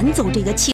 赶走这个气